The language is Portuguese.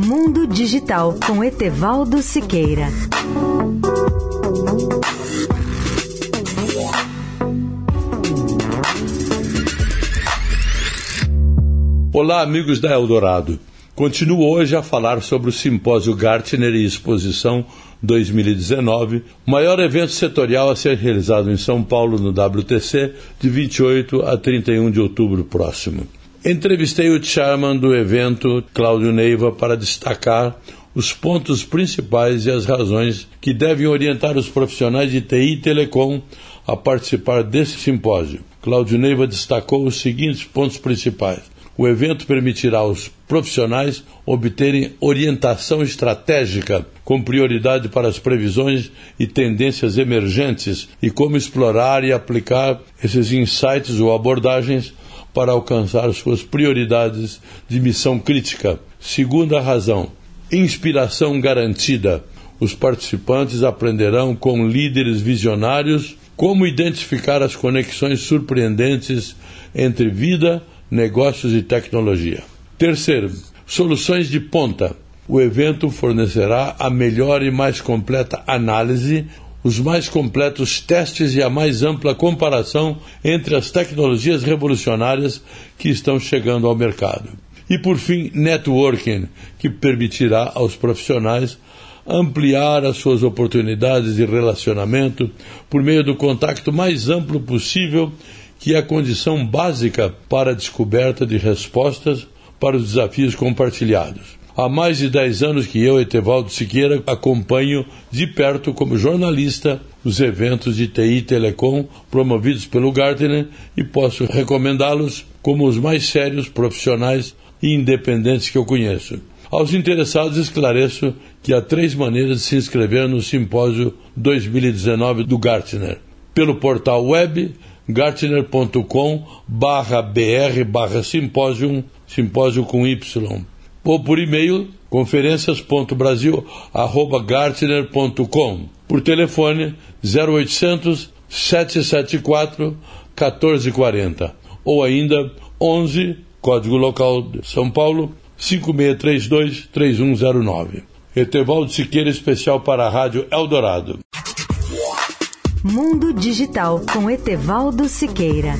Mundo Digital com Etevaldo Siqueira. Olá, amigos da Eldorado. Continuo hoje a falar sobre o simpósio Gartner e Exposição 2019, maior evento setorial a ser realizado em São Paulo no WTC de 28 a 31 de outubro próximo. Entrevistei o chairman do evento, Cláudio Neiva, para destacar os pontos principais e as razões que devem orientar os profissionais de TI e Telecom a participar desse simpósio. Cláudio Neiva destacou os seguintes pontos principais. O evento permitirá aos profissionais obterem orientação estratégica com prioridade para as previsões e tendências emergentes e como explorar e aplicar esses insights ou abordagens para alcançar suas prioridades de missão crítica. Segunda razão: inspiração garantida. Os participantes aprenderão com líderes visionários como identificar as conexões surpreendentes entre vida, negócios e tecnologia. Terceiro, soluções de ponta. O evento fornecerá a melhor e mais completa análise os mais completos testes e a mais ampla comparação entre as tecnologias revolucionárias que estão chegando ao mercado. E, por fim, networking, que permitirá aos profissionais ampliar as suas oportunidades de relacionamento por meio do contato mais amplo possível, que é a condição básica para a descoberta de respostas para os desafios compartilhados. Há mais de 10 anos que eu, Etevaldo Siqueira, acompanho de perto como jornalista os eventos de TI Telecom promovidos pelo Gartner e posso recomendá-los como os mais sérios, profissionais e independentes que eu conheço. Aos interessados, esclareço que há três maneiras de se inscrever no simpósio 2019 do Gartner. Pelo portal web gartner.com barra br barra simpósio, simpósio com Y ou por e-mail conferências.brasil@gartner.com. Por telefone 0800 774 1440 ou ainda 11 código local de São Paulo 5632 3109. Etevaldo Siqueira especial para a Rádio Eldorado. Mundo Digital com Etevaldo Siqueira.